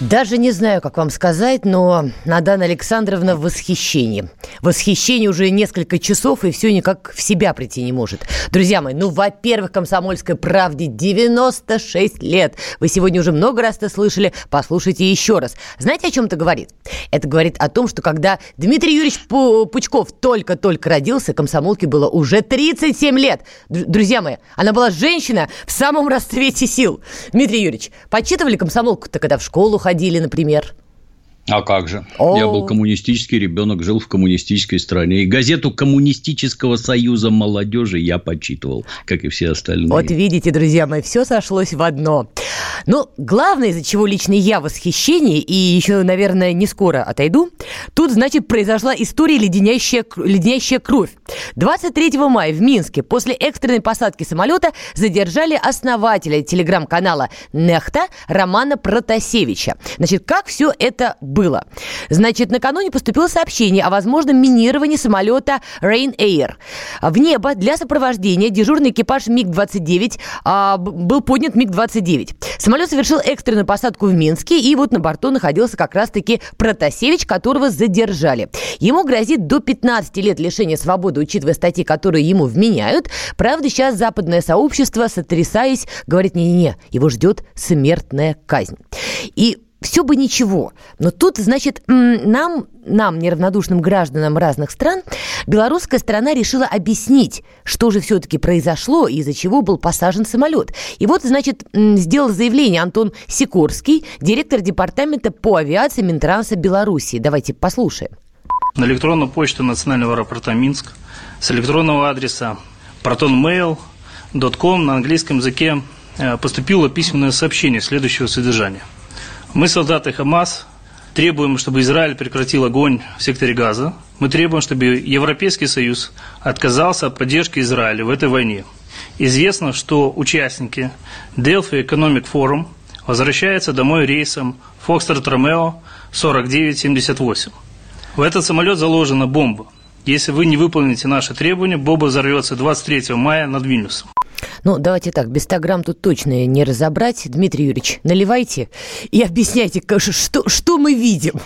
Даже не знаю, как вам сказать, но Надана Александровна в восхищении. Восхищение уже несколько часов и все никак в себя прийти не может. Друзья мои, ну, во-первых, «Комсомольской правде» 96 лет. Вы сегодня уже много раз это слышали, послушайте еще раз. Знаете, о чем это говорит? Это говорит о том, что когда Дмитрий Юрьевич Пучков только-только родился, комсомолке было уже 37 лет. Друзья мои, она была женщина в самом расцвете сил. Дмитрий Юрьевич, почитывали комсомолку-то, когда в школу ходили, например? А как же? О. Я был коммунистический ребенок, жил в коммунистической стране. И газету Коммунистического союза молодежи я почитывал, как и все остальные. Вот видите, друзья мои, все сошлось в одно. Но ну, главное, из-за чего лично я в восхищении, и еще, наверное, не скоро отойду, тут, значит, произошла история леденящая, леденящая кровь. 23 мая в Минске после экстренной посадки самолета задержали основателя телеграм-канала «Нехта» Романа Протасевича. Значит, как все это было? Значит, накануне поступило сообщение о возможном минировании самолета Rain Air. В небо для сопровождения дежурный экипаж МиГ-29 а, был поднят МиГ-29. Самолет совершил экстренную посадку в Минске, и вот на борту находился как раз-таки Протасевич, которого задержали. Ему грозит до 15 лет лишения свободы, учитывая статьи, которые ему вменяют. Правда, сейчас западное сообщество, сотрясаясь, говорит, не-не-не, его ждет смертная казнь. И все бы ничего. Но тут, значит, нам, нам, неравнодушным гражданам разных стран, белорусская сторона решила объяснить, что же все-таки произошло и из-за чего был посажен самолет. И вот, значит, сделал заявление Антон Сикорский, директор департамента по авиации Минтранса Беларуси. Давайте послушаем. На электронную почту Национального аэропорта Минск с электронного адреса protonmail.com на английском языке э, поступило письменное сообщение следующего содержания – мы, солдаты Хамас, требуем, чтобы Израиль прекратил огонь в секторе Газа. Мы требуем, чтобы Европейский Союз отказался от поддержки Израиля в этой войне. Известно, что участники Delphi Economic Forum возвращаются домой рейсом Foxtrot Romeo 4978. В этот самолет заложена бомба. Если вы не выполните наши требования, бомба взорвется 23 мая над Вильнюсом. Ну, давайте так, без 100 грамм тут точно не разобрать. Дмитрий Юрьевич, наливайте и объясняйте, что, что мы видим.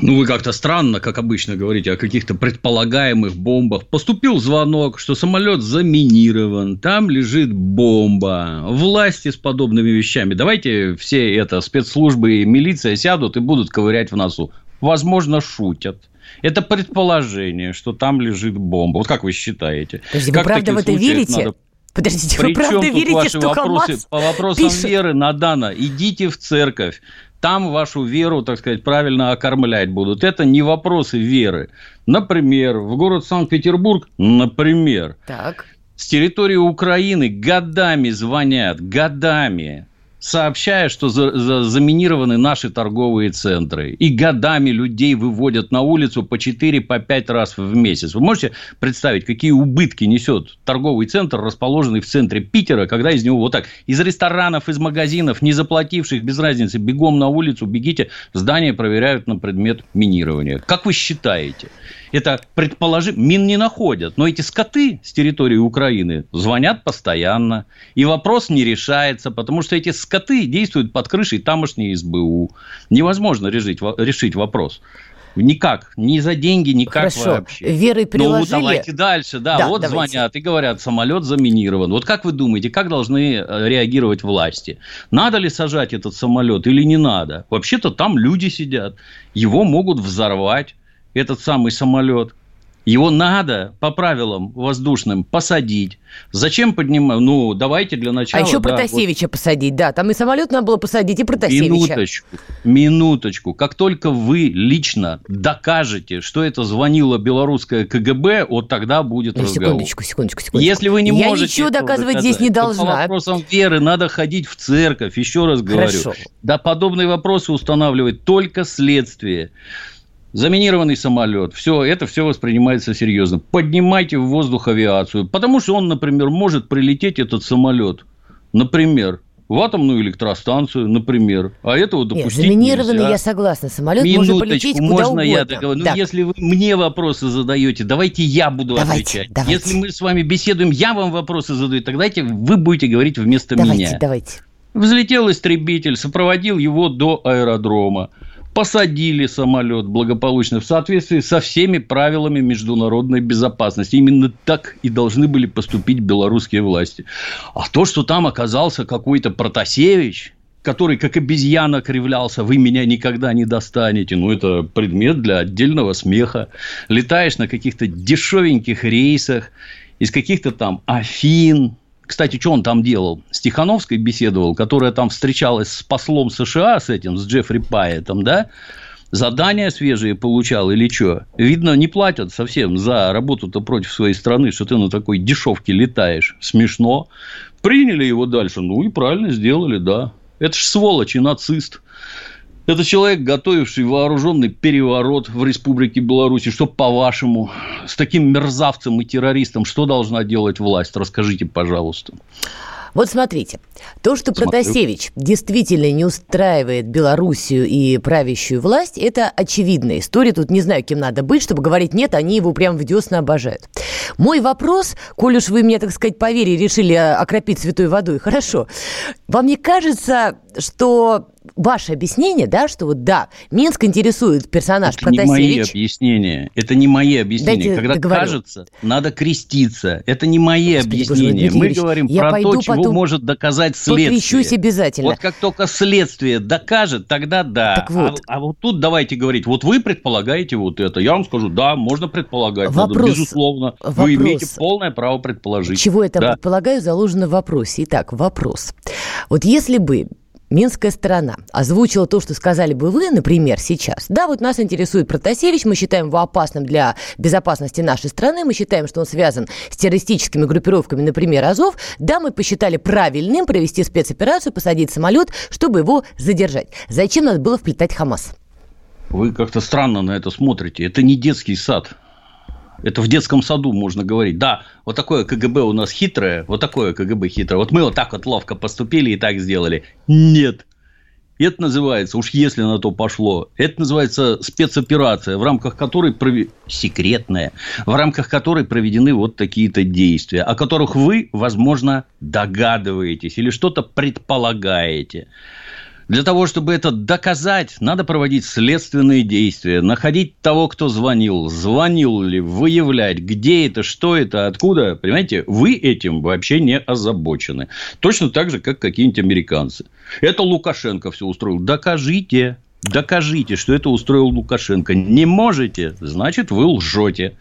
Ну, вы как-то странно, как обычно, говорите о каких-то предполагаемых бомбах. Поступил звонок, что самолет заминирован, там лежит бомба. Власти с подобными вещами. Давайте все это, спецслужбы и милиция сядут и будут ковырять в носу. Возможно, шутят. Это предположение, что там лежит бомба. Вот как вы считаете? Подожди, как вы правда в это верите? Надо Подождите, Причем вы правда верите, ваши что вопросы, Хамас По вопросам пишет? веры, Надана, идите в церковь. Там вашу веру, так сказать, правильно окормлять будут. Это не вопросы веры. Например, в город Санкт-Петербург, например, так. с территории Украины годами звонят, годами сообщая, что за, за, заминированы наши торговые центры. И годами людей выводят на улицу по 4-5 по раз в месяц. Вы можете представить, какие убытки несет торговый центр, расположенный в центре Питера, когда из него вот так, из ресторанов, из магазинов, не заплативших, без разницы, бегом на улицу, бегите, здание проверяют на предмет минирования. Как вы считаете? Это предположим, мин не находят. Но эти скоты с территории Украины звонят постоянно. И вопрос не решается, потому что эти скоты действуют под крышей тамошней СБУ. Невозможно решить, решить вопрос. Никак, ни за деньги, никак Хорошо. вообще. Верой ну, приложили. Ну, давайте дальше. Да, да вот давайте. звонят и говорят, самолет заминирован. Вот как вы думаете, как должны э, реагировать власти? Надо ли сажать этот самолет или не надо? Вообще-то там люди сидят. Его могут взорвать этот самый самолет. Его надо по правилам воздушным посадить. Зачем поднимать? Ну, давайте для начала... А еще да, Протасевича вот... посадить, да. Там и самолет надо было посадить, и Протасевича. Минуточку, минуточку. Как только вы лично докажете, что это звонило белорусское КГБ, вот тогда будет ну, разговор. Секундочку, секундочку, секундочку. Если вы не Я можете... ничего доказывать здесь не должна. По вопросам веры надо ходить в церковь, еще раз говорю. Хорошо. Да, подобные вопросы устанавливает только следствие. Заминированный самолет, все, это все воспринимается серьезно. Поднимайте в воздух авиацию, потому что он, например, может прилететь, этот самолет, например, в атомную электростанцию, например. А этого допустить Нет, заминированный, нельзя. я согласна. Самолет Минуточку, может полететь куда можно угодно. я договорю? Ну, если вы мне вопросы задаете, давайте я буду Давайте, отвечать. давайте. Если мы с вами беседуем, я вам вопросы задаю, тогда вы будете говорить вместо Давайте, меня. давайте. Взлетел истребитель, сопроводил его до аэродрома. Посадили самолет благополучно в соответствии со всеми правилами международной безопасности. Именно так и должны были поступить белорусские власти. А то, что там оказался какой-то Протасевич, который как обезьяна кривлялся, вы меня никогда не достанете. Ну, это предмет для отдельного смеха. Летаешь на каких-то дешевеньких рейсах из каких-то там Афин, кстати, что он там делал? С Тихановской беседовал, которая там встречалась с послом США, с этим, с Джеффри Пайетом, да? Задания свежие получал или что? Видно, не платят совсем за работу-то против своей страны, что ты на такой дешевке летаешь. Смешно. Приняли его дальше. Ну, и правильно сделали, да. Это ж сволочь и нацист. Это человек, готовивший вооруженный переворот в Республике Беларусь. Что, по-вашему, с таким мерзавцем и террористом что должна делать власть? Расскажите, пожалуйста. Вот смотрите, то, что Смотрю. Протасевич действительно не устраивает Белоруссию и правящую власть, это очевидная история. Тут не знаю, кем надо быть, чтобы говорить нет, они его прям в десна обожают. Мой вопрос, коль уж вы мне, так сказать, по вере решили окропить святой водой, хорошо. Вам не кажется, что ваше объяснение, да, что вот да, Минск интересует персонаж Это не мои Протасевич, объяснения. Это не мои объяснения. Дайте Когда договорю. кажется, надо креститься. Это не мои Господи, боже объяснения. Дмитрий Мы Юрьевич, говорим я про пойду то, чего потом может доказать следствие. покрещусь обязательно. Вот как только следствие докажет, тогда да. Так вот. А, а вот тут давайте говорить, вот вы предполагаете вот это. Я вам скажу, да, можно предполагать. надо, Вопрос. безусловно. Вопрос. Вы имеете полное право предположить. Чего я там Да. предполагаю, заложено в вопросе. Итак, вопрос. Вот если бы Минская сторона озвучила то, что сказали бы вы, например, сейчас. Да, вот нас интересует Протасевич, мы считаем его опасным для безопасности нашей страны, мы считаем, что он связан с террористическими группировками, например, Азов. Да, мы посчитали правильным провести спецоперацию, посадить самолет, чтобы его задержать. Зачем надо было вплетать Хамас? Вы как-то странно на это смотрите. Это не детский сад. Это в детском саду можно говорить. Да, вот такое КГБ у нас хитрое, вот такое КГБ хитрое. Вот мы вот так вот ловко поступили и так сделали. Нет. Это называется, уж если на то пошло, это называется спецоперация, в рамках которой прове- секретная, в рамках которой проведены вот такие-то действия, о которых вы, возможно, догадываетесь или что-то предполагаете. Для того, чтобы это доказать, надо проводить следственные действия, находить того, кто звонил, звонил ли, выявлять, где это, что это, откуда. Понимаете, вы этим вообще не озабочены. Точно так же, как какие-нибудь американцы. Это Лукашенко все устроил. Докажите, докажите, что это устроил Лукашенко. Не можете, значит, вы лжете.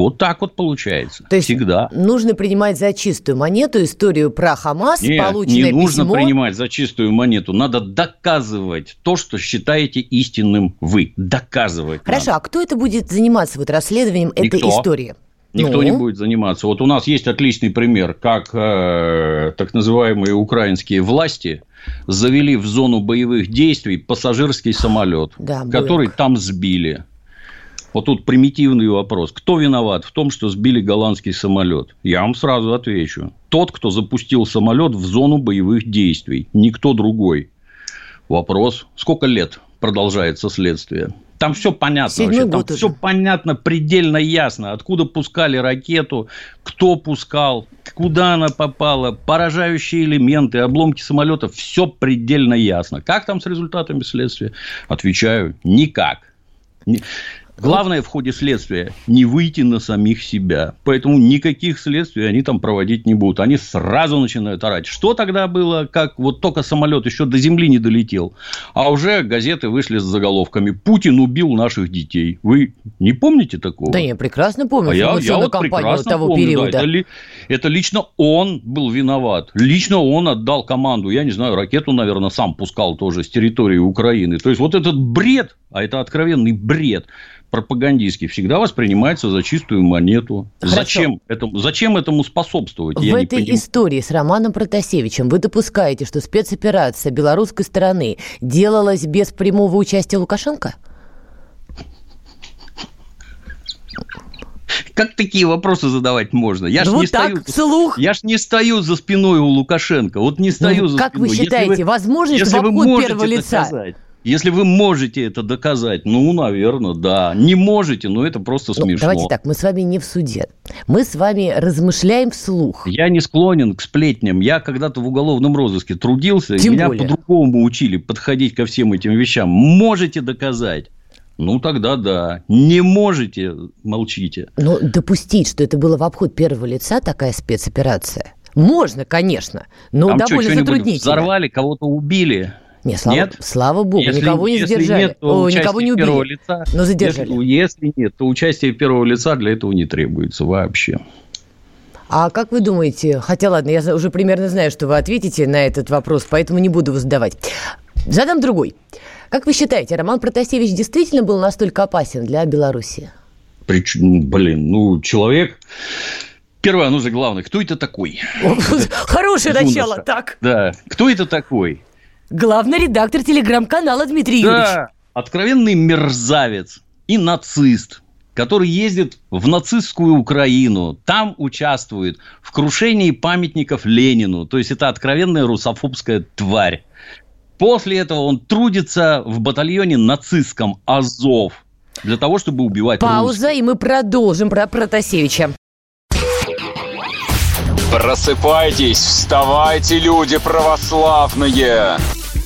Вот так вот получается. То есть Всегда. нужно принимать за чистую монету историю про Хамас, Нет, полученное не нужно письмо. принимать за чистую монету. Надо доказывать то, что считаете истинным вы. Доказывать. Хорошо, надо. а кто это будет заниматься вот расследованием этой Никто. истории? Никто Ну? не будет заниматься. Вот у нас есть отличный пример, как э, так называемые украинские власти завели в зону боевых действий пассажирский самолет, Да, который там сбили. Вот тут примитивный вопрос. Кто виноват в том, что сбили голландский самолет? Я вам сразу отвечу. Тот, кто запустил самолет в зону боевых действий. Никто другой. Вопрос. Сколько лет продолжается следствие? Там все понятно. Седьмой вообще. Там уже. все понятно, предельно ясно. Откуда пускали ракету, кто пускал, куда она попала, поражающие элементы, обломки самолета. Все предельно ясно. Как там с результатами следствия? Отвечаю, никак. Главное в ходе следствия не выйти на самих себя. Поэтому никаких следствий они там проводить не будут. Они сразу начинают орать. Что тогда было, как вот только самолет еще до земли не долетел, а уже газеты вышли с заголовками «Путин убил наших детей». Вы не помните такого? Да, я прекрасно помню а я, я вот кампанию того помню, периода. Да, это, это лично он был виноват. Лично он отдал команду. Я не знаю, ракету, наверное, сам пускал тоже с территории Украины. То есть, вот этот бред, а это откровенный бред – пропагандистский всегда воспринимается за чистую монету. Зачем этому, зачем этому способствовать? В этой истории с Романом Протасевичем вы допускаете, что спецоперация белорусской стороны делалась без прямого участия Лукашенко? Как такие вопросы задавать можно? Я ж ну, не так, стою, вслух. Я ж не стою за спиной у Лукашенко. Вот не стою ну, за как спиной. Как вы считаете, если возможно, если что в обход первого лица доказать, если вы можете это доказать, ну, наверное, да. Не можете, но это просто ну, смешно. Давайте так, мы с вами не в суде. Мы с вами размышляем вслух. Я не склонен к сплетням. Я когда-то в уголовном розыске трудился, Тем и меня по-другому учили подходить ко всем этим вещам. Можете доказать? Ну, тогда да. Не можете, молчите. Но допустить, что это было в обход первого лица, такая спецоперация, можно, конечно, но Там довольно что, затруднительно. Взорвали, кого-то убили. Нет, слава, нет? слава богу, если, никого не задержали. Нет, О, никого не убили, лица, но задержали. Если, если нет, то участие первого лица для этого не требуется вообще. А как вы думаете, хотя ладно, я уже примерно знаю, что вы ответите на этот вопрос, поэтому не буду его задавать. Задам другой. Как вы считаете, Роман Протасевич действительно был настолько опасен для Беларуси? Причем, блин, ну, человек... Первое, ну же главное, кто это такой? Хорошее начало, так. Да, кто это такой? Главный редактор телеграм-канала Дмитрий да, Юрьевич. откровенный мерзавец и нацист, который ездит в нацистскую Украину, там участвует в крушении памятников Ленину. То есть, это откровенная русофобская тварь. После этого он трудится в батальоне нацистском «Азов» для того, чтобы убивать Пауза, русских. и мы продолжим про Протасевича. Просыпайтесь, вставайте, люди православные!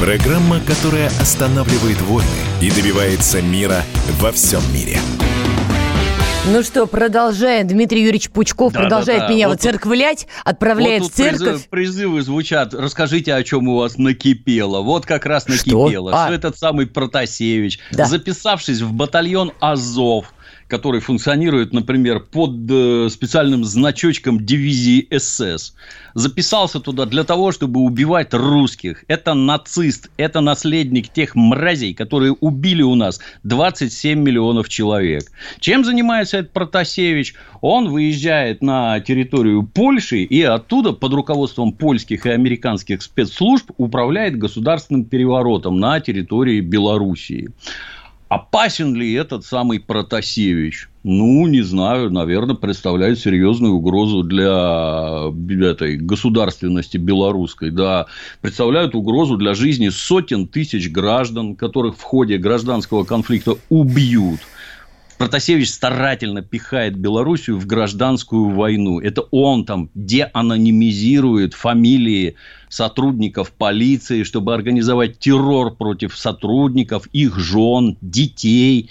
программа, которая останавливает войны и добивается мира во всем мире. Ну что, продолжаем. Дмитрий Юрьевич Пучков да, продолжает да, да. меня вот церквлять, отправляет вот в церковь. Призывы, призывы звучат. Расскажите, о чем у вас накипело. Вот как раз накипело. Что, а. что этот самый Протасевич, да. записавшись в батальон Азов, который функционирует, например, под э, специальным значочком дивизии СС, записался туда для того, чтобы убивать русских. Это нацист, это наследник тех мразей, которые убили у нас 27 миллионов человек. Чем занимается этот Протасевич? Он выезжает на территорию Польши и оттуда под руководством польских и американских спецслужб управляет государственным переворотом на территории Белоруссии. Опасен ли этот самый Протасевич? Ну, не знаю, наверное, представляет серьезную угрозу для этой государственности белорусской. Да, представляют угрозу для жизни сотен тысяч граждан, которых в ходе гражданского конфликта убьют – Протасевич старательно пихает Белоруссию в гражданскую войну. Это он там деанонимизирует фамилии сотрудников полиции, чтобы организовать террор против сотрудников, их жен, детей.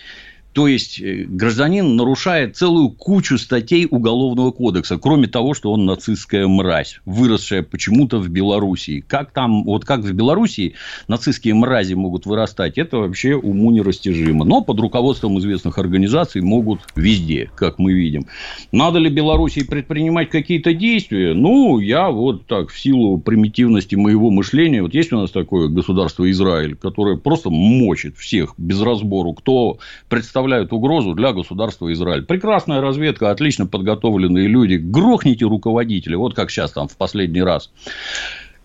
То есть э, гражданин нарушает целую кучу статей Уголовного кодекса, кроме того, что он нацистская мразь, выросшая почему-то в Белоруссии. Как там, вот как в Белоруссии нацистские мрази могут вырастать, это вообще уму нерастяжимо. Но под руководством известных организаций могут везде, как мы видим. Надо ли Белоруссии предпринимать какие-то действия? Ну, я вот так, в силу примитивности моего мышления, вот есть у нас такое государство Израиль, которое просто мочит всех без разбору, кто представляет угрозу для государства Израиль. Прекрасная разведка, отлично подготовленные люди. Грохните руководителя, вот как сейчас там в последний раз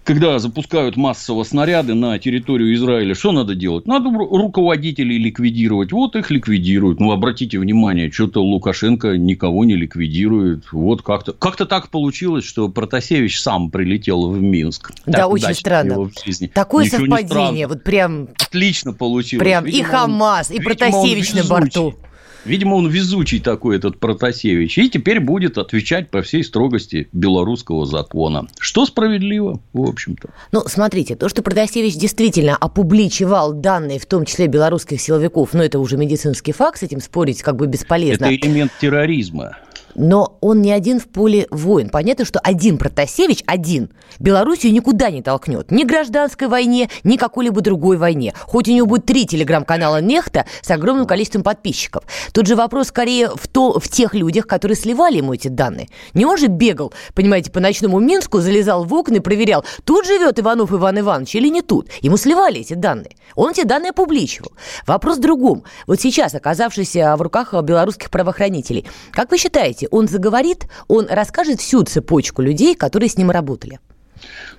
когда запускают массово снаряды на территорию Израиля, что надо делать? Надо руководителей ликвидировать. Вот их ликвидируют. Ну, обратите внимание, что-то Лукашенко никого не ликвидирует. Вот как-то как так получилось, что Протасевич сам прилетел в Минск. Да, так очень странно. Такое Ничего совпадение. Вот прям... Отлично получилось. Прям видимо, и Хамас, и Протасевич на борту. Видимо, он везучий такой, этот Протасевич. И теперь будет отвечать по всей строгости белорусского закона. Что справедливо, в общем-то. Ну, смотрите, то, что Протасевич действительно опубличивал данные, в том числе белорусских силовиков, но это уже медицинский факт, с этим спорить как бы бесполезно. Это элемент терроризма. Но он не один в поле воин. Понятно, что один Протасевич, один, Белоруссию никуда не толкнет. Ни гражданской войне, ни какой-либо другой войне. Хоть у него будет три телеграм-канала Нехта с огромным количеством подписчиков. Тут же вопрос скорее в, то, в тех людях, которые сливали ему эти данные. Не он же бегал, понимаете, по ночному Минску, залезал в окна и проверял, тут живет Иванов Иван Иванович или не тут. Ему сливали эти данные. Он эти данные опубличивал. Вопрос в другом. Вот сейчас, оказавшись в руках белорусских правоохранителей, как вы считаете, Слушайте, он заговорит, он расскажет всю цепочку людей, которые с ним работали.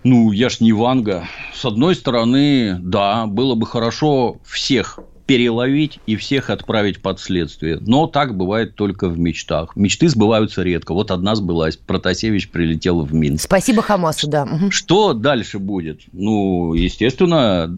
Ну, я ж не Ванга. С одной стороны, да, было бы хорошо всех переловить и всех отправить под следствие. Но так бывает только в мечтах. Мечты сбываются редко. Вот одна сбылась. Протасевич прилетел в Минск. Спасибо Хамасу, да. Что дальше будет? Ну, естественно,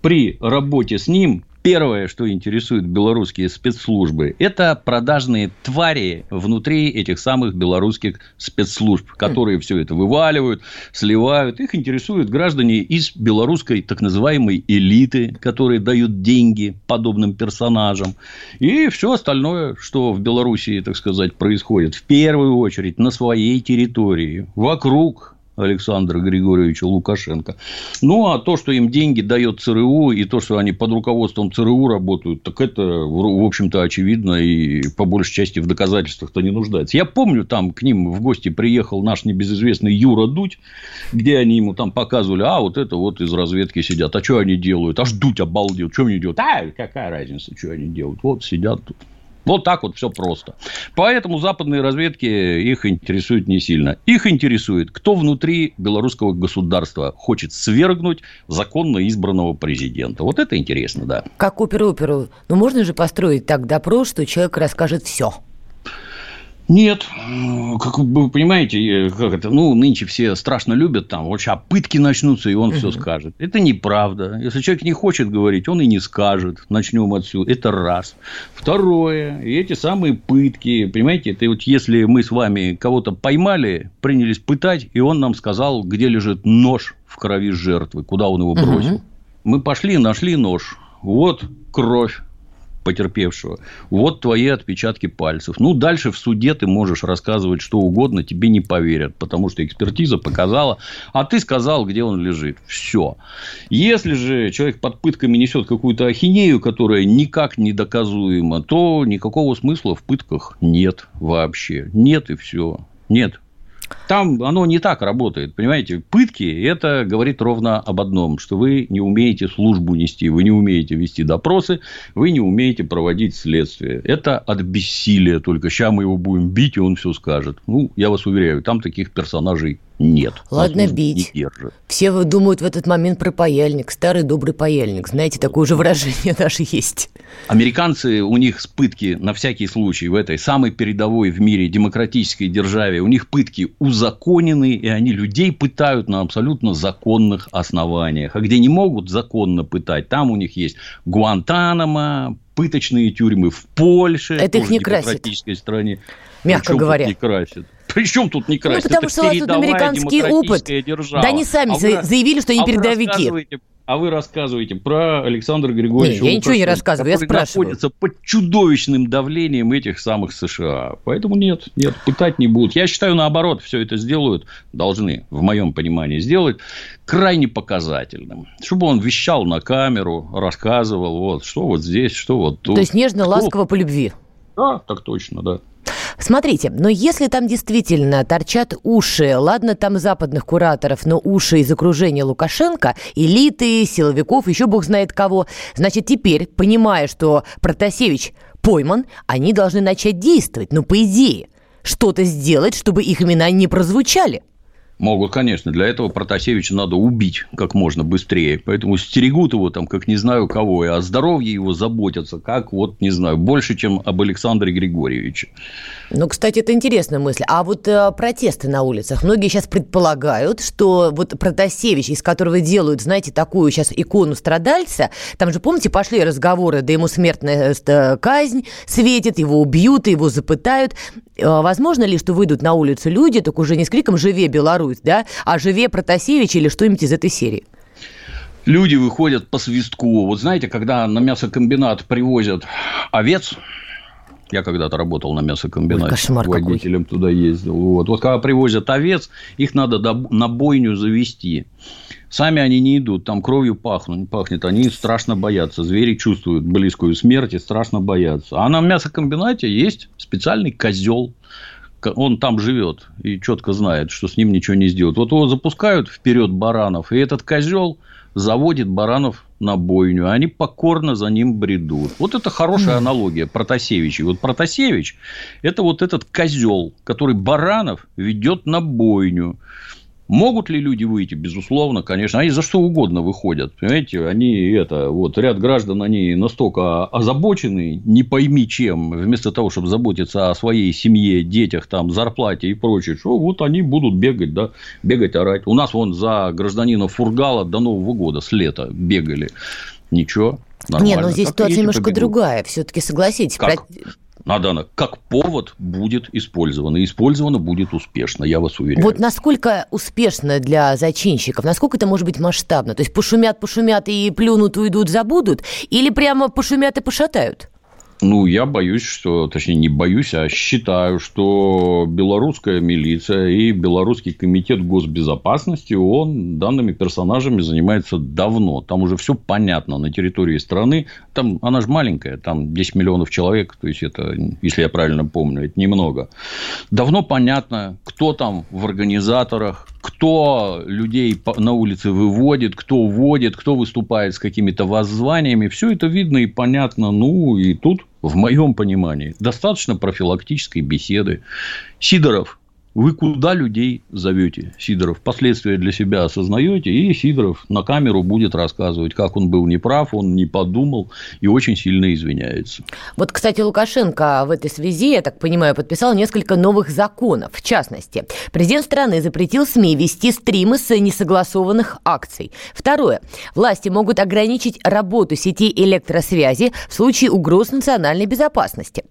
при работе с ним Первое, что интересует белорусские спецслужбы, это продажные твари внутри этих самых белорусских спецслужб, которые все это вываливают, сливают. Их интересуют граждане из белорусской так называемой элиты, которые дают деньги подобным персонажам. И все остальное, что в Белоруссии, так сказать, происходит, в первую очередь на своей территории, вокруг Александра Григорьевича Лукашенко. Ну, а то, что им деньги дает ЦРУ, и то, что они под руководством ЦРУ работают, так это, в общем-то, очевидно, и по большей части в доказательствах-то не нуждается. Я помню, там к ним в гости приехал наш небезызвестный Юра Дудь, где они ему там показывали, а, вот это вот из разведки сидят, а что они делают? Аж Дудь обалдел, что они делают? А, какая разница, что они делают? Вот сидят тут. Вот так вот все просто. Поэтому западные разведки их интересуют не сильно. Их интересует, кто внутри белорусского государства хочет свергнуть законно избранного президента. Вот это интересно, да. Как оперу-оперу. Ну, можно же построить так допрос, что человек расскажет все. Нет, как вы понимаете, как это, ну, нынче все страшно любят, там, вот сейчас пытки начнутся, и он угу. все скажет. Это неправда. Если человек не хочет говорить, он и не скажет. Начнем отсюда. Это раз. Второе, и эти самые пытки, понимаете, это вот если мы с вами кого-то поймали, принялись пытать, и он нам сказал, где лежит нож в крови жертвы, куда он его бросил. Угу. Мы пошли, нашли нож. Вот кровь потерпевшего. Вот твои отпечатки пальцев. Ну, дальше в суде ты можешь рассказывать что угодно, тебе не поверят, потому что экспертиза показала, а ты сказал, где он лежит. Все. Если же человек под пытками несет какую-то ахинею, которая никак не доказуема, то никакого смысла в пытках нет вообще. Нет и все. Нет. Там оно не так работает, понимаете? Пытки – это говорит ровно об одном, что вы не умеете службу нести, вы не умеете вести допросы, вы не умеете проводить следствие. Это от бессилия только. Сейчас мы его будем бить, и он все скажет. Ну, я вас уверяю, там таких персонажей нет. Ладно бить. Не держит. Все думают в этот момент про паяльник, старый добрый паяльник. Знаете, такое же выражение даже есть. Американцы, у них пытки на всякий случай в этой самой передовой в мире демократической державе, у них пытки узаконены, и они людей пытают на абсолютно законных основаниях. А где не могут законно пытать, там у них есть Гуантанамо, пыточные тюрьмы в Польше. Это их не красит. стране. Мягко Причем говоря. Не красит. Причем тут не красит? Ну, потому Это что у вас тут американский опыт. Держава. Да они сами а заявили, что они передовики. а вы рассказываете про Александра Григорьевича Не, я ничего не рассказываю, я спрашиваю. находится под чудовищным давлением этих самых США. Поэтому нет, нет, пытать не будут. Я считаю, наоборот, все это сделают, должны, в моем понимании, сделать крайне показательным. Чтобы он вещал на камеру, рассказывал, вот, что вот здесь, что вот тут. То есть нежно, ласково, по любви. Да, так точно, да. Смотрите, но если там действительно торчат уши, ладно, там западных кураторов, но уши из окружения Лукашенко, элиты, силовиков, еще бог знает кого, значит, теперь, понимая, что Протасевич пойман, они должны начать действовать, ну, по идее, что-то сделать, чтобы их имена не прозвучали – Могут, конечно. Для этого Протасевича надо убить как можно быстрее. Поэтому стерегут его там, как не знаю кого. И о здоровье его заботятся, как вот, не знаю, больше, чем об Александре Григорьевиче. Ну, кстати, это интересная мысль. А вот э, протесты на улицах. Многие сейчас предполагают, что вот Протасевич, из которого делают, знаете, такую сейчас икону страдальца, там же, помните, пошли разговоры, да ему смертная э, казнь светит, его убьют, его запытают. Э, возможно ли, что выйдут на улицу люди, только уже не с криком «Живе Беларусь», да, а «Живе Протасевич» или что-нибудь из этой серии? Люди выходят по свистку. Вот знаете, когда на мясокомбинат привозят овец, я когда-то работал на мясокомбинате, Ой, кошмар водителем какой. туда ездил. Вот. вот когда привозят овец, их надо на бойню завести. Сами они не идут, там кровью пахнут, пахнет, они страшно боятся. Звери чувствуют близкую смерть и страшно боятся. А на мясокомбинате есть специальный козел, он там живет и четко знает, что с ним ничего не сделают. Вот его запускают вперед баранов, и этот козел заводит баранов на бойню, а они покорно за ним бредут. Вот это хорошая аналогия Протасевича. Вот Протасевич – это вот этот козел, который баранов ведет на бойню. Могут ли люди выйти? Безусловно, конечно. Они за что угодно выходят. Понимаете, они это, вот ряд граждан, они настолько озабочены, не пойми чем, вместо того, чтобы заботиться о своей семье, детях, там, зарплате и прочее, что вот они будут бегать, да, бегать, орать. У нас вон за гражданина Фургала до Нового года с лета бегали. Ничего, Нормально. Не, но здесь так ситуация немножко другая. Все-таки согласитесь. Как? Про надо она как повод будет использована. И использована будет успешно, я вас уверяю. Вот насколько успешно для зачинщиков, насколько это может быть масштабно? То есть пошумят, пошумят и плюнут, уйдут, забудут? Или прямо пошумят и пошатают? Ну, я боюсь, что, точнее, не боюсь, а считаю, что белорусская милиция и белорусский комитет госбезопасности, он данными персонажами занимается давно. Там уже все понятно на территории страны. Там, она же маленькая, там 10 миллионов человек, то есть, это, если я правильно помню, это немного. Давно понятно, кто там в организаторах, кто людей на улице выводит, кто вводит, кто выступает с какими-то воззваниями. Все это видно и понятно. Ну, и тут, в моем понимании, достаточно профилактической беседы. Сидоров вы куда людей зовете, Сидоров? Последствия для себя осознаете, и Сидоров на камеру будет рассказывать, как он был неправ, он не подумал и очень сильно извиняется. Вот, кстати, Лукашенко в этой связи, я так понимаю, подписал несколько новых законов. В частности, президент страны запретил СМИ вести стримы с несогласованных акций. Второе. Власти могут ограничить работу сетей электросвязи в случае угроз национальной безопасности.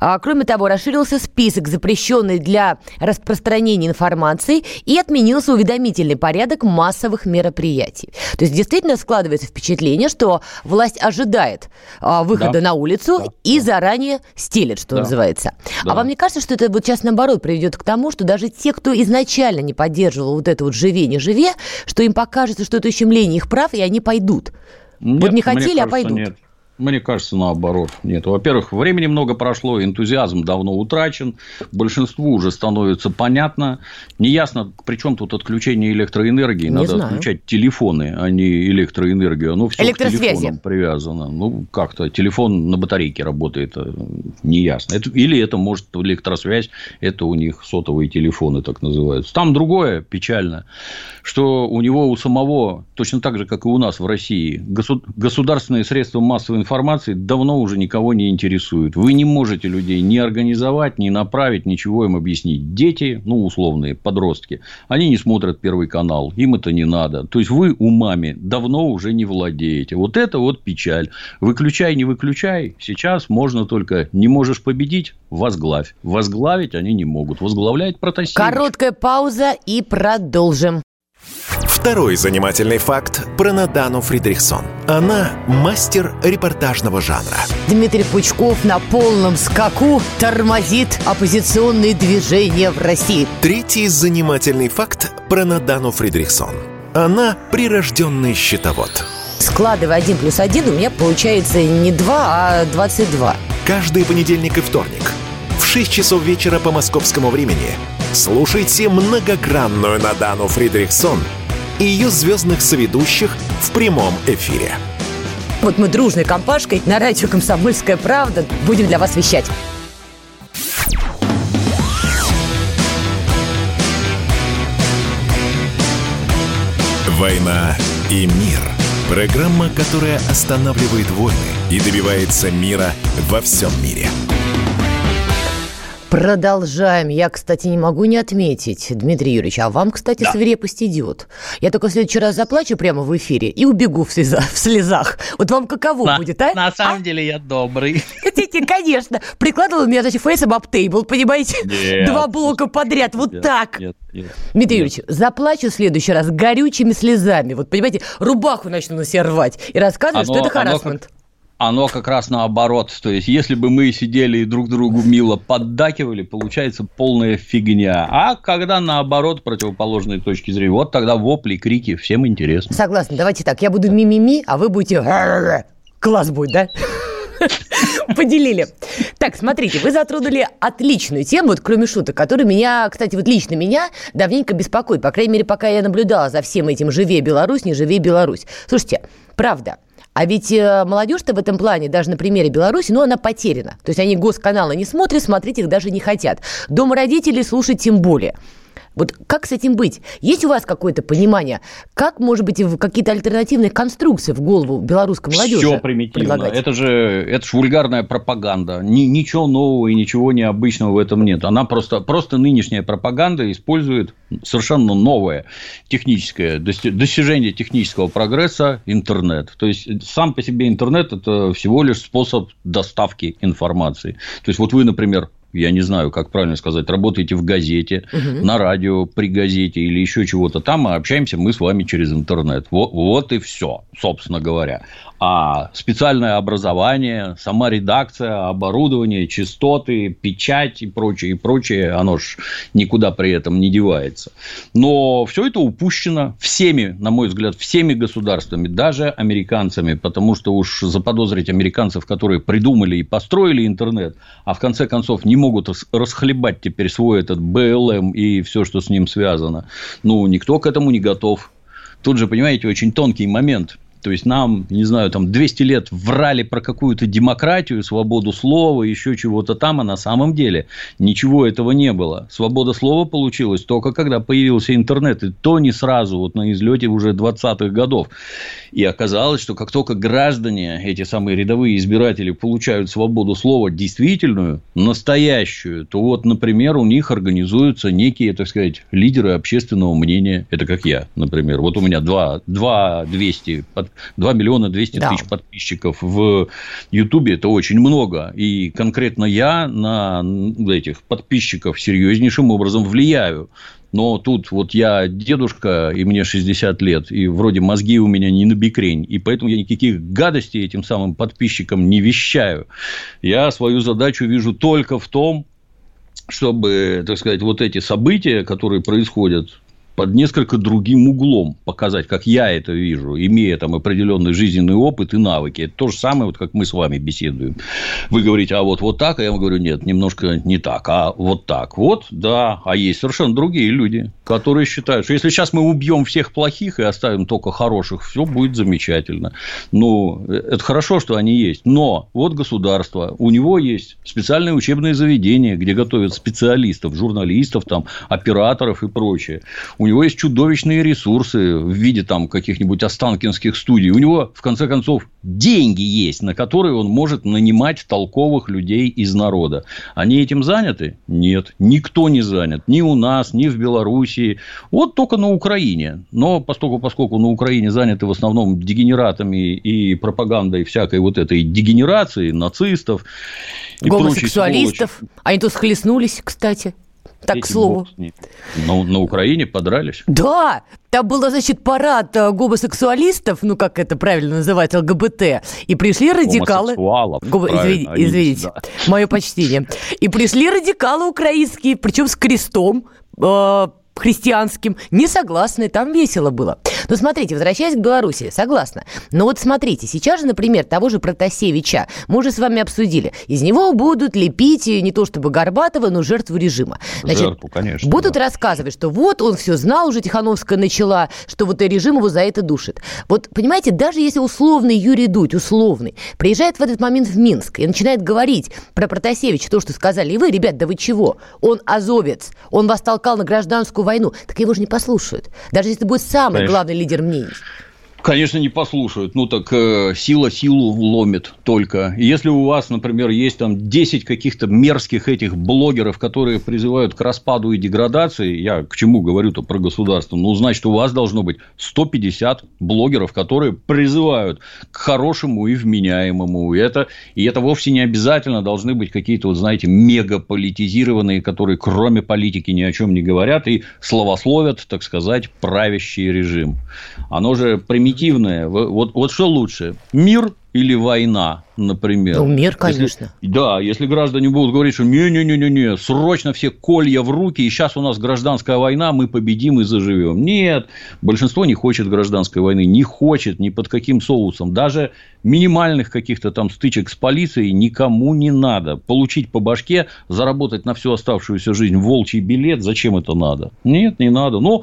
А, кроме того, расширился список, запрещенный для распространения распространения информации и отменился уведомительный порядок массовых мероприятий. То есть действительно складывается впечатление, что власть ожидает а, выхода да. на улицу да. и да. заранее стелет, что да. называется. Да. А вам не кажется, что это вот сейчас наоборот приведет к тому, что даже те, кто изначально не поддерживал вот это вот «живе, не живе», что им покажется, что это ущемление их прав, и они пойдут. Нет, вот не хотели, а кажется, а пойдут. Нет. Мне кажется, наоборот. Нет. Во-первых, времени много прошло, энтузиазм давно утрачен, большинству уже становится понятно. Неясно, при чем тут отключение электроэнергии. Не Надо знаю. отключать телефоны, а не электроэнергию. Оно все к телефонам привязано. Ну, как-то телефон на батарейке работает, э, неясно. Это, или это может электросвязь, это у них сотовые телефоны так называются. Там другое печально, что у него у самого, точно так же, как и у нас в России, государственные средства массовой информации давно уже никого не интересует. Вы не можете людей ни организовать, ни направить, ничего им объяснить. Дети, ну, условные, подростки, они не смотрят Первый канал, им это не надо. То есть, вы умами давно уже не владеете. Вот это вот печаль. Выключай, не выключай. Сейчас можно только не можешь победить, возглавь. Возглавить они не могут. Возглавлять протасевич. Короткая пауза и продолжим Второй занимательный факт про Надану Фридрихсон. Она мастер репортажного жанра. Дмитрий Пучков на полном скаку тормозит оппозиционные движения в России. Третий занимательный факт про Надану Фридрихсон. Она прирожденный счетовод. Складывая один плюс один, у меня получается не 2, а 22. Каждый понедельник и вторник в 6 часов вечера по московскому времени слушайте многогранную Надану Фридрихсон – и ее звездных соведущих в прямом эфире. Вот мы дружной компашкой на радио «Комсомольская правда» будем для вас вещать. «Война и мир» – программа, которая останавливает войны и добивается мира во всем мире – Продолжаем. Я, кстати, не могу не отметить, Дмитрий Юрьевич, а вам, кстати, да. свирепость идет. Я только в следующий раз заплачу прямо в эфире и убегу в, слезах. В слезах. Вот вам каково на, будет, а? На самом а? деле я добрый. Хотите, конечно. Прикладывал меня, значит, фейсом об тейбл, понимаете? Нет. Два блока подряд, вот нет, так. Нет, нет, Дмитрий нет. Юрьевич, заплачу в следующий раз горючими слезами. Вот, понимаете, рубаху начну на себя рвать и рассказывать, оно, что это харасмент. Оно как раз наоборот. То есть, если бы мы сидели и друг другу мило поддакивали, получается полная фигня. А когда наоборот, противоположные точки зрения, вот тогда вопли, крики, всем интересно. Согласна. Давайте так, я буду мимими, а вы будете... Класс будет, да? Поделили. Так, смотрите, вы затронули отличную тему, вот, кроме шуток, которая меня, кстати, вот лично меня давненько беспокоит. По крайней мере, пока я наблюдала за всем этим «Живее Беларусь», «Не живее Беларусь». Слушайте, правда, а ведь э, молодежь-то в этом плане, даже на примере Беларуси, ну, она потеряна. То есть они госканалы не смотрят, смотреть их даже не хотят. Дом родителей слушать тем более. Вот как с этим быть? Есть у вас какое-то понимание, как, может быть, какие-то альтернативные конструкции в голову белорусской молодежи Все примитивно. Предлагать? Это же, это же вульгарная пропаганда. Ни, ничего нового и ничего необычного в этом нет. Она просто, просто нынешняя пропаганда использует совершенно новое техническое достижение технического прогресса – интернет. То есть, сам по себе интернет – это всего лишь способ доставки информации. То есть, вот вы, например, я не знаю, как правильно сказать, работаете в газете, угу. на радио при газете или еще чего-то там, мы общаемся мы с вами через интернет. Вот, вот и все, собственно говоря а специальное образование, сама редакция, оборудование, частоты, печать и прочее, и прочее, оно ж никуда при этом не девается. Но все это упущено всеми, на мой взгляд, всеми государствами, даже американцами, потому что уж заподозрить американцев, которые придумали и построили интернет, а в конце концов не могут расхлебать теперь свой этот БЛМ и все, что с ним связано, ну, никто к этому не готов. Тут же, понимаете, очень тонкий момент – то есть нам, не знаю, там 200 лет врали про какую-то демократию, свободу слова, еще чего-то там, а на самом деле ничего этого не было. Свобода слова получилась только когда появился интернет, и то не сразу, вот на излете уже 20-х годов. И оказалось, что как только граждане, эти самые рядовые избиратели, получают свободу слова действительную, настоящую, то вот, например, у них организуются некие, так сказать, лидеры общественного мнения. Это как я, например. Вот у меня 2, 2 200 2 миллиона 200 да. тысяч подписчиков в Ютубе – это очень много. И конкретно я на этих подписчиков серьезнейшим образом влияю. Но тут вот я дедушка, и мне 60 лет, и вроде мозги у меня не на бикрень, и поэтому я никаких гадостей этим самым подписчикам не вещаю. Я свою задачу вижу только в том, чтобы, так сказать, вот эти события, которые происходят под несколько другим углом показать, как я это вижу, имея там определенный жизненный опыт и навыки. Это то же самое, вот как мы с вами беседуем. Вы говорите, а вот, вот так, а я вам говорю, нет, немножко не так, а вот так. Вот, да, а есть совершенно другие люди, которые считают, что если сейчас мы убьем всех плохих и оставим только хороших, все будет замечательно. Ну, это хорошо, что они есть, но вот государство, у него есть специальные учебные заведения, где готовят специалистов, журналистов, там, операторов и прочее у него есть чудовищные ресурсы в виде там каких-нибудь останкинских студий. У него, в конце концов, деньги есть, на которые он может нанимать толковых людей из народа. Они этим заняты? Нет. Никто не занят. Ни у нас, ни в Белоруссии. Вот только на Украине. Но поскольку, поскольку на Украине заняты в основном дегенератами и пропагандой всякой вот этой дегенерации, нацистов и Гомосексуалистов. Они тут схлестнулись, кстати. Так, к слову. На, на Украине подрались? Да, там был, значит, парад э, гомосексуалистов, ну, как это правильно называть, ЛГБТ, и пришли радикалы... Гом... Извините, извините да. мое почтение. И пришли радикалы украинские, причем с крестом, э, христианским, не согласны, там весело было. Но смотрите, возвращаясь к Беларуси, согласна. Но вот смотрите, сейчас же, например, того же Протасевича мы уже с вами обсудили. Из него будут лепить не то чтобы Горбатова, но жертву режима. Значит, жертву, конечно. Будут да. рассказывать, что вот он все знал, уже Тихановская начала, что вот и режим его за это душит. Вот, понимаете, даже если условный Юрий Дудь, условный, приезжает в этот момент в Минск и начинает говорить про Протасевича, то, что сказали и вы, ребят, да вы чего? Он азовец, он вас толкал на гражданскую войну, так его же не послушают. Даже если будет самый Конечно. главный лидер мнений. Конечно, не послушают. Ну так э, сила силу ломит только. если у вас, например, есть там 10 каких-то мерзких этих блогеров, которые призывают к распаду и деградации, я к чему говорю-то про государство, ну, значит, у вас должно быть 150 блогеров, которые призывают к хорошему и вменяемому. И это, и это вовсе не обязательно должны быть какие-то, вот знаете, мегаполитизированные, которые кроме политики ни о чем не говорят и словословят, так сказать, правящий режим. Оно же примитивно примитивное. Вот, вот что лучше? Мир или война, например. Ну, мир, конечно. Если, да, если граждане будут говорить, что не-не-не-не, срочно все колья в руки, и сейчас у нас гражданская война, мы победим и заживем. Нет, большинство не хочет гражданской войны, не хочет ни под каким соусом. Даже минимальных каких-то там стычек с полицией никому не надо. Получить по башке, заработать на всю оставшуюся жизнь волчий билет, зачем это надо? Нет, не надо. Ну,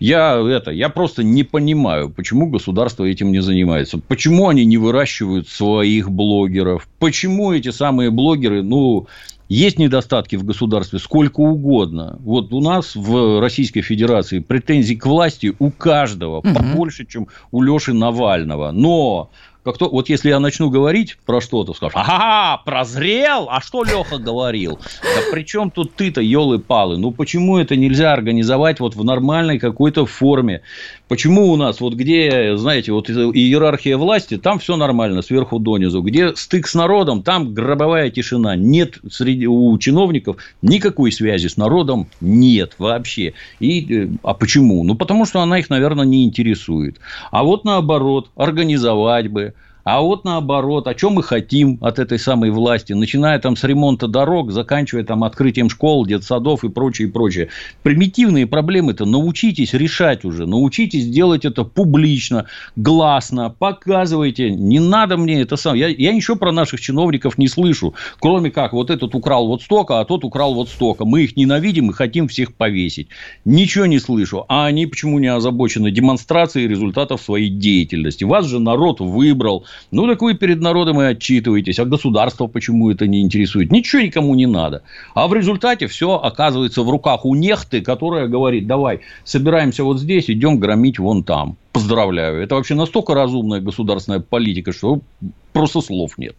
я, это, я просто не понимаю, почему государство этим не занимается. Почему они не выращивают выращивают своих блогеров. Почему эти самые блогеры, ну, есть недостатки в государстве сколько угодно. Вот у нас в Российской Федерации претензий к власти у каждого угу. побольше, чем у Леши Навального. Но как то, вот если я начну говорить про что-то, скажешь, ага, прозрел, а что Леха говорил? Да при чем тут ты-то, елы-палы? Ну, почему это нельзя организовать вот в нормальной какой-то форме? Почему у нас, вот где, знаете, вот иерархия власти, там все нормально, сверху донизу. Где стык с народом, там гробовая тишина. Нет среди, у чиновников никакой связи с народом, нет вообще. И, э, а почему? Ну, потому что она их, наверное, не интересует. А вот наоборот, организовать бы, а вот наоборот, о чем мы хотим от этой самой власти, начиная там с ремонта дорог, заканчивая там открытием школ, детсадов и прочее, прочее. Примитивные проблемы-то научитесь решать уже, научитесь делать это публично, гласно, показывайте. Не надо мне это сам. Я, я ничего про наших чиновников не слышу, кроме как вот этот украл вот столько, а тот украл вот столько. Мы их ненавидим и хотим всех повесить. Ничего не слышу. А они почему не озабочены демонстрацией результатов своей деятельности? Вас же народ выбрал, ну, так вы перед народом и отчитываетесь, а государство почему это не интересует? Ничего никому не надо. А в результате все оказывается в руках у нехты, которая говорит, давай, собираемся вот здесь, идем громить вон там. Поздравляю. Это вообще настолько разумная государственная политика, что просто слов нет.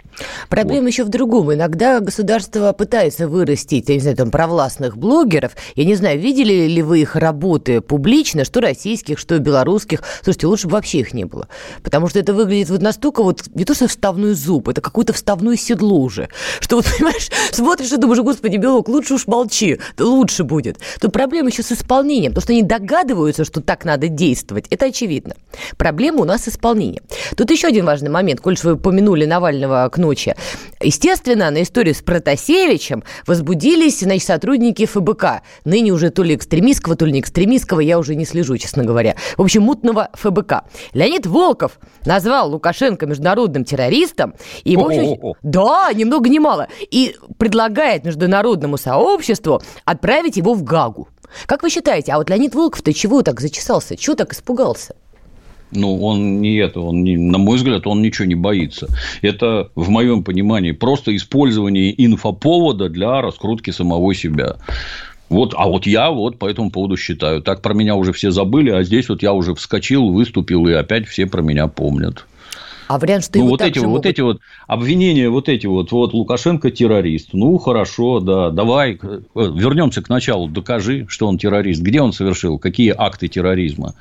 Проблема вот. еще в другом. Иногда государство пытается вырастить, я не знаю, там, провластных блогеров. Я не знаю, видели ли вы их работы публично, что российских, что белорусских. Слушайте, лучше бы вообще их не было. Потому что это выглядит вот настолько вот, не то что вставной зуб, это какое-то вставное седло уже. Что вот, понимаешь, смотришь и думаешь, господи, белок, лучше уж молчи, лучше будет. Тут проблема еще с исполнением. То, что они догадываются, что так надо действовать, это очевидно. Проблема у нас с исполнением. Тут еще один важный момент, коль вы упомянули Навального к ночи. Естественно, на историю с Протасевичем возбудились значит, сотрудники ФБК. Ныне уже то ли экстремистского, то ли не экстремистского, я уже не слежу, честно говоря. В общем, мутного ФБК. Леонид Волков назвал Лукашенко международным террористом. И, в общем, да, ни много ни мало. И предлагает международному сообществу отправить его в Гагу. Как вы считаете, а вот Леонид Волков-то чего так зачесался? Чего так испугался? Ну, он не это, он не, на мой взгляд, он ничего не боится. Это, в моем понимании, просто использование инфоповода для раскрутки самого себя. Вот, а вот я вот по этому поводу считаю. Так про меня уже все забыли, а здесь вот я уже вскочил, выступил, и опять все про меня помнят. А вариант, что ну, вот эти, могут... вот эти вот обвинения, вот эти вот, вот Лукашенко террорист. Ну, хорошо, да, давай э, вернемся к началу, докажи, что он террорист. Где он совершил, какие акты терроризма?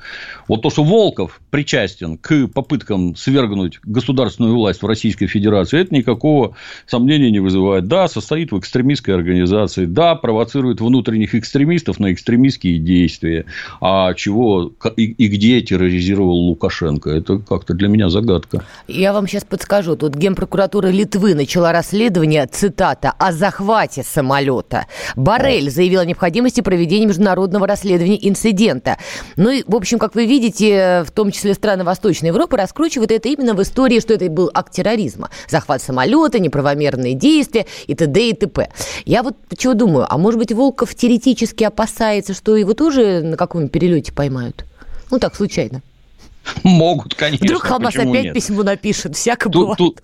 Вот то, что Волков причастен к попыткам свергнуть государственную власть в Российской Федерации, это никакого сомнения не вызывает. Да, состоит в экстремистской организации, да, провоцирует внутренних экстремистов на экстремистские действия. А чего и, и где терроризировал Лукашенко? Это как-то для меня загадка. Я вам сейчас подскажу. Тут Генпрокуратура Литвы начала расследование, цитата, о захвате самолета. Барель заявил о необходимости проведения международного расследования инцидента. Ну и, в общем, как вы видите, в том числе страны Восточной Европы раскручивают это именно в истории, что это был акт терроризма. Захват самолета, неправомерные действия и т.д. и т.п. Я вот чего думаю, а может быть, Волков теоретически опасается, что его тоже на каком-нибудь перелете поймают? Ну, так, случайно. Могут, конечно. Вдруг Хамас опять нет? письмо напишет, всяко тут, бывает. Тут,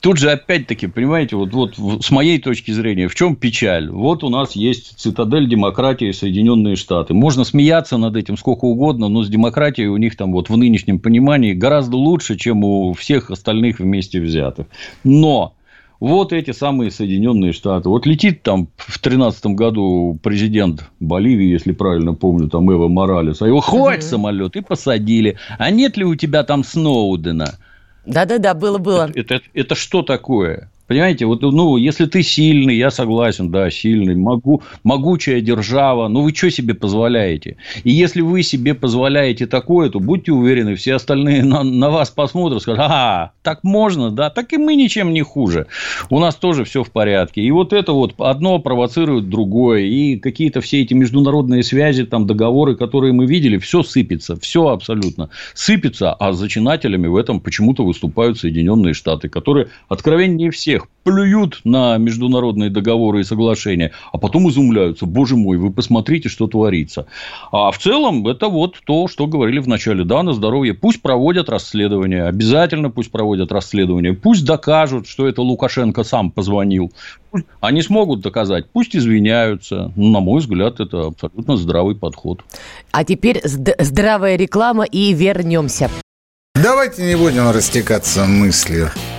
тут же опять-таки, понимаете, вот, вот с моей точки зрения, в чем печаль? Вот у нас есть цитадель демократии Соединенные Штаты. Можно смеяться над этим сколько угодно, но с демократией у них там вот в нынешнем понимании гораздо лучше, чем у всех остальных вместе взятых. Но вот эти самые Соединенные Штаты. Вот летит там в 2013 году президент Боливии, если правильно помню, там Эва Моралес, а его хватит угу. самолет и посадили. А нет ли у тебя там Сноудена? Да-да-да, было-было. Это, это, это что такое? Понимаете, вот, ну, если ты сильный, я согласен, да, сильный, могу, могучая держава, ну, вы что себе позволяете? И если вы себе позволяете такое, то будьте уверены, все остальные на, на вас посмотрят, скажут, ага, так можно, да, так и мы ничем не хуже. У нас тоже все в порядке. И вот это вот одно провоцирует другое, и какие-то все эти международные связи, там, договоры, которые мы видели, все сыпется, все абсолютно сыпется, а зачинателями в этом почему-то выступают Соединенные Штаты, которые откровеннее все всех плюют на международные договоры и соглашения, а потом изумляются. Боже мой, вы посмотрите, что творится. А в целом, это вот то, что говорили в начале. Да, на здоровье. Пусть проводят расследование. Обязательно пусть проводят расследование. Пусть докажут, что это Лукашенко сам позвонил. Они смогут доказать. Пусть извиняются. Ну, на мой взгляд, это абсолютно здравый подход. А теперь здравая реклама и вернемся. Давайте не будем растекаться мыслью.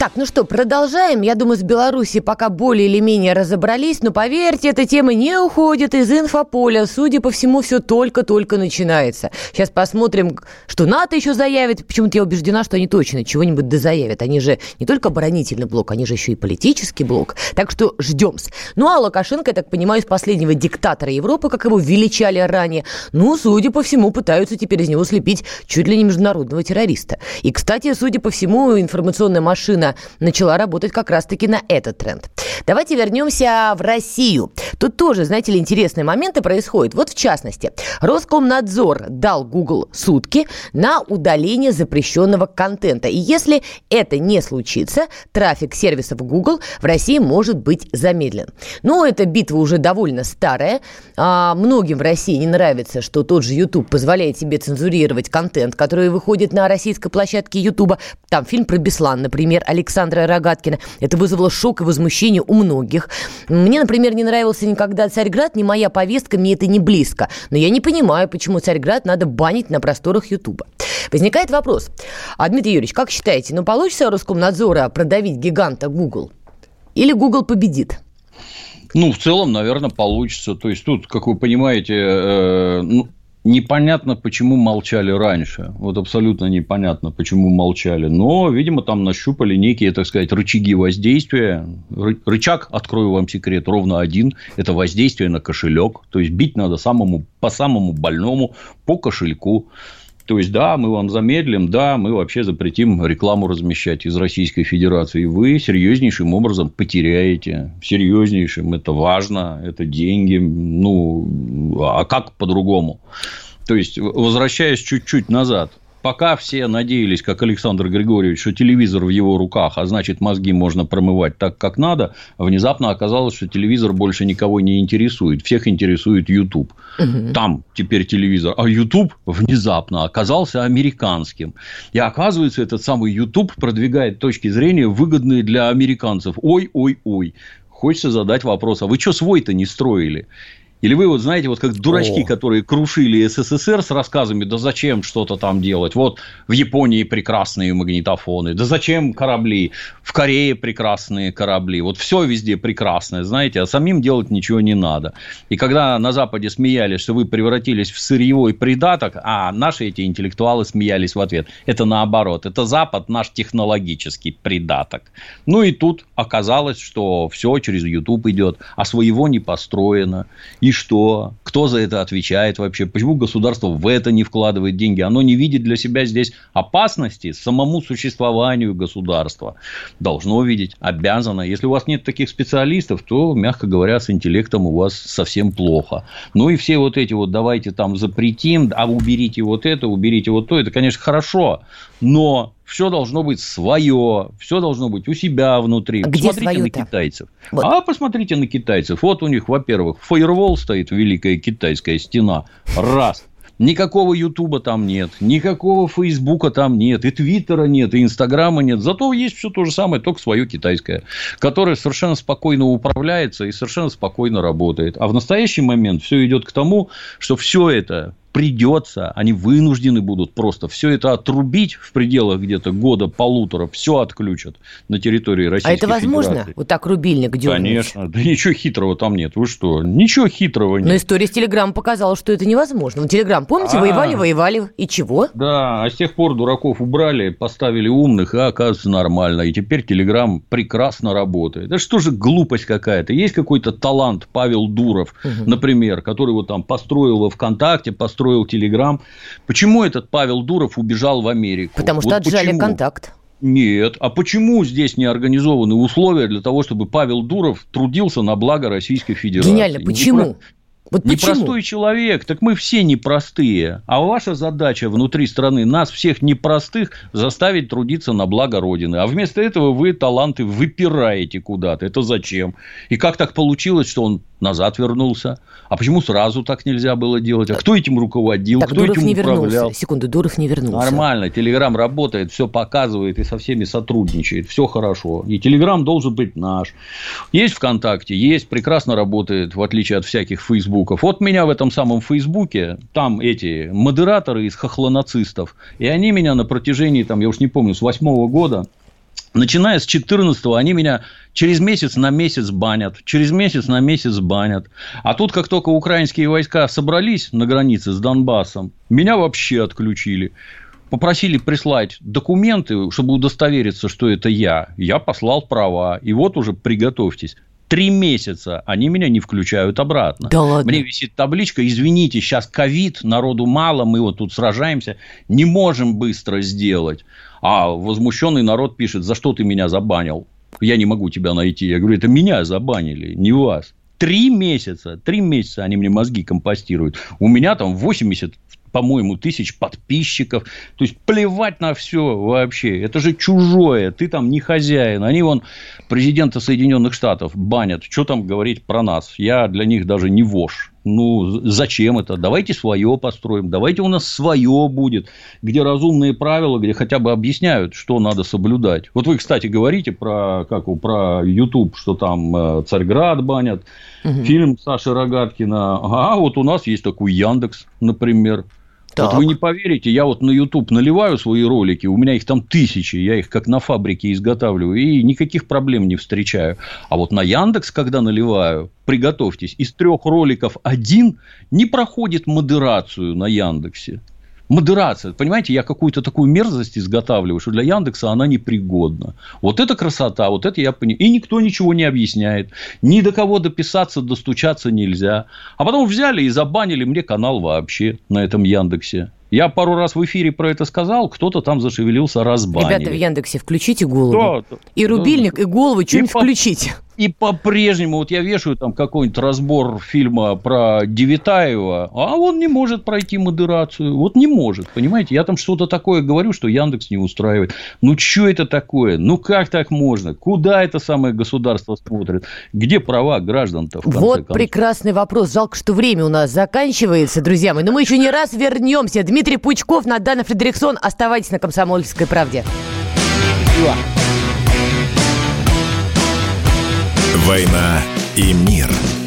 так, ну что, продолжаем. Я думаю, с Беларуси пока более или менее разобрались, но поверьте, эта тема не уходит из инфополя. Судя по всему, все только-только начинается. Сейчас посмотрим, что НАТО еще заявит. Почему-то я убеждена, что они точно чего-нибудь дозаявят. Они же не только оборонительный блок, они же еще и политический блок. Так что ждем. Ну, а Лукашенко, я так понимаю, из последнего диктатора Европы, как его величали ранее, ну, судя по всему, пытаются теперь из него слепить чуть ли не международного террориста. И, кстати, судя по всему, информационная машина начала работать как раз-таки на этот тренд. Давайте вернемся в Россию. Тут тоже, знаете ли, интересные моменты происходят. Вот в частности, Роскомнадзор дал Google сутки на удаление запрещенного контента. И если это не случится, трафик сервисов Google в России может быть замедлен. Но эта битва уже довольно старая. А многим в России не нравится, что тот же YouTube позволяет себе цензурировать контент, который выходит на российской площадке YouTube. Там фильм про Беслан, например, Александра Рогаткина. Это вызвало шок и возмущение у многих. Мне, например, не нравился никогда Царьград, не моя повестка, мне это не близко. Но я не понимаю, почему Царьград надо банить на просторах Ютуба. Возникает вопрос. А, Дмитрий Юрьевич, как считаете, ну получится Роскомнадзора продавить гиганта Google? Или Google победит? Ну, в целом, наверное, получится. То есть, тут, как вы понимаете, э, ну, непонятно, почему молчали раньше. Вот абсолютно непонятно, почему молчали. Но, видимо, там нащупали некие, так сказать, рычаги воздействия. Рычаг, открою вам секрет, ровно один. Это воздействие на кошелек. То есть, бить надо самому, по самому больному, по кошельку. То есть, да, мы вам замедлим, да, мы вообще запретим рекламу размещать из Российской Федерации. Вы серьезнейшим образом потеряете. Серьезнейшим. Это важно, это деньги. Ну, а как по-другому? То есть, возвращаясь чуть-чуть назад, пока все надеялись, как Александр Григорьевич, что телевизор в его руках, а значит, мозги можно промывать так, как надо, внезапно оказалось, что телевизор больше никого не интересует. Всех интересует YouTube. Угу. Там теперь телевизор. А YouTube внезапно оказался американским. И оказывается, этот самый YouTube продвигает точки зрения, выгодные для американцев. Ой-ой-ой. Хочется задать вопрос, а вы что свой-то не строили? Или вы вот знаете, вот как дурачки, О. которые крушили СССР с рассказами, да зачем что-то там делать? Вот в Японии прекрасные магнитофоны, да зачем корабли? В Корее прекрасные корабли. Вот все везде прекрасное, знаете, а самим делать ничего не надо. И когда на Западе смеялись, что вы превратились в сырьевой придаток, а наши эти интеллектуалы смеялись в ответ. Это наоборот. Это Запад наш технологический придаток. Ну и тут оказалось, что все через YouTube идет, а своего не построено. И и что? Кто за это отвечает вообще? Почему государство в это не вкладывает деньги? Оно не видит для себя здесь опасности самому существованию государства. Должно видеть, обязано. Если у вас нет таких специалистов, то, мягко говоря, с интеллектом у вас совсем плохо. Ну и все вот эти вот давайте там запретим, а уберите вот это, уберите вот то, это, конечно, хорошо, но все должно быть свое, все должно быть у себя внутри. А посмотрите где на китайцев. Вот. А посмотрите на китайцев. Вот у них, во-первых, фаервол стоит, великая китайская стена. Раз. Никакого Ютуба там нет, никакого Фейсбука там нет, и Твиттера нет, и Инстаграма нет. Зато есть все то же самое, только свое китайское, которое совершенно спокойно управляется и совершенно спокойно работает. А в настоящий момент все идет к тому, что все это придется, они вынуждены будут просто все это отрубить в пределах где-то года-полутора, все отключат на территории Российской Федерации. А это возможно? Федерации. Вот так рубильник дернуть? Конечно. Да ничего хитрого там нет. Вы что? Ничего хитрого нет. Но история с Телеграм показала, что это невозможно. Телеграм, помните, А-а-а. воевали, воевали. И чего? Да, а с тех пор дураков убрали, поставили умных, и оказывается нормально. И теперь Телеграм прекрасно работает. Это что же глупость какая-то? Есть какой-то талант Павел Дуров, угу. например, который вот там построил во ВКонтакте, построил строил Телеграм. Почему этот Павел Дуров убежал в Америку? Потому что вот отжали почему? контакт. Нет. А почему здесь не организованы условия для того, чтобы Павел Дуров трудился на благо Российской Федерации? Гениально. Почему? Вот Непростой человек, так мы все непростые. А ваша задача внутри страны нас всех непростых заставить трудиться на благо Родины. А вместо этого вы таланты выпираете куда-то. Это зачем? И как так получилось, что он назад вернулся. А почему сразу так нельзя было делать? А кто этим руководил? Так, кто Дуров этим не управлял? вернулся. Секунду, Дуров не вернулся. Нормально. Телеграм работает, все показывает и со всеми сотрудничает. Все хорошо. И Телеграм должен быть наш. Есть ВКонтакте, есть, прекрасно работает, в отличие от всяких Фейсбуков. Вот меня в этом самом Фейсбуке, там эти модераторы из хохлонацистов, и они меня на протяжении, там, я уж не помню, с восьмого года Начиная с 14 они меня через месяц на месяц банят, через месяц на месяц банят. А тут, как только украинские войска собрались на границе с Донбассом, меня вообще отключили. Попросили прислать документы, чтобы удостовериться, что это я. Я послал права. И вот уже приготовьтесь. Три месяца они меня не включают обратно. Да ладно. Мне висит табличка, извините, сейчас ковид, народу мало, мы вот тут сражаемся, не можем быстро сделать. А возмущенный народ пишет, за что ты меня забанил? Я не могу тебя найти. Я говорю, это меня забанили, не вас. Три месяца, три месяца они мне мозги компостируют. У меня там 80 по-моему, тысяч подписчиков. То есть, плевать на все вообще. Это же чужое. Ты там не хозяин. Они вон президента Соединенных Штатов банят. Что там говорить про нас? Я для них даже не вож. Ну, зачем это? Давайте свое построим, давайте у нас свое будет, где разумные правила, где хотя бы объясняют, что надо соблюдать. Вот вы, кстати, говорите про, как, про YouTube, что там э, Царьград банят, угу. фильм Саши Рогаткина. А вот у нас есть такой Яндекс, например. Так. Вот вы не поверите, я вот на YouTube наливаю свои ролики, у меня их там тысячи, я их как на фабрике изготавливаю, и никаких проблем не встречаю. А вот на Яндекс, когда наливаю, приготовьтесь, из трех роликов один не проходит модерацию на Яндексе модерация. Понимаете, я какую-то такую мерзость изготавливаю, что для Яндекса она непригодна. Вот это красота, вот это я понимаю. И никто ничего не объясняет. Ни до кого дописаться, достучаться нельзя. А потом взяли и забанили мне канал вообще на этом Яндексе. Я пару раз в эфире про это сказал, кто-то там зашевелился, разбанили. Ребята в Яндексе, включите голову. Да, и рубильник, и голову, что-нибудь включите. И по-прежнему, вот я вешаю там какой-нибудь разбор фильма про Девитаева, а он не может пройти модерацию. Вот не может, понимаете? Я там что-то такое говорю, что Яндекс не устраивает. Ну, что это такое? Ну, как так можно? Куда это самое государство смотрит? Где права граждан-то? Вот концов? прекрасный вопрос. Жалко, что время у нас заканчивается, друзья мои. Но мы еще не раз вернемся. Дмитрий Пучков, Надана Фредериксон. Оставайтесь на «Комсомольской правде». Спасибо. «Война и мир».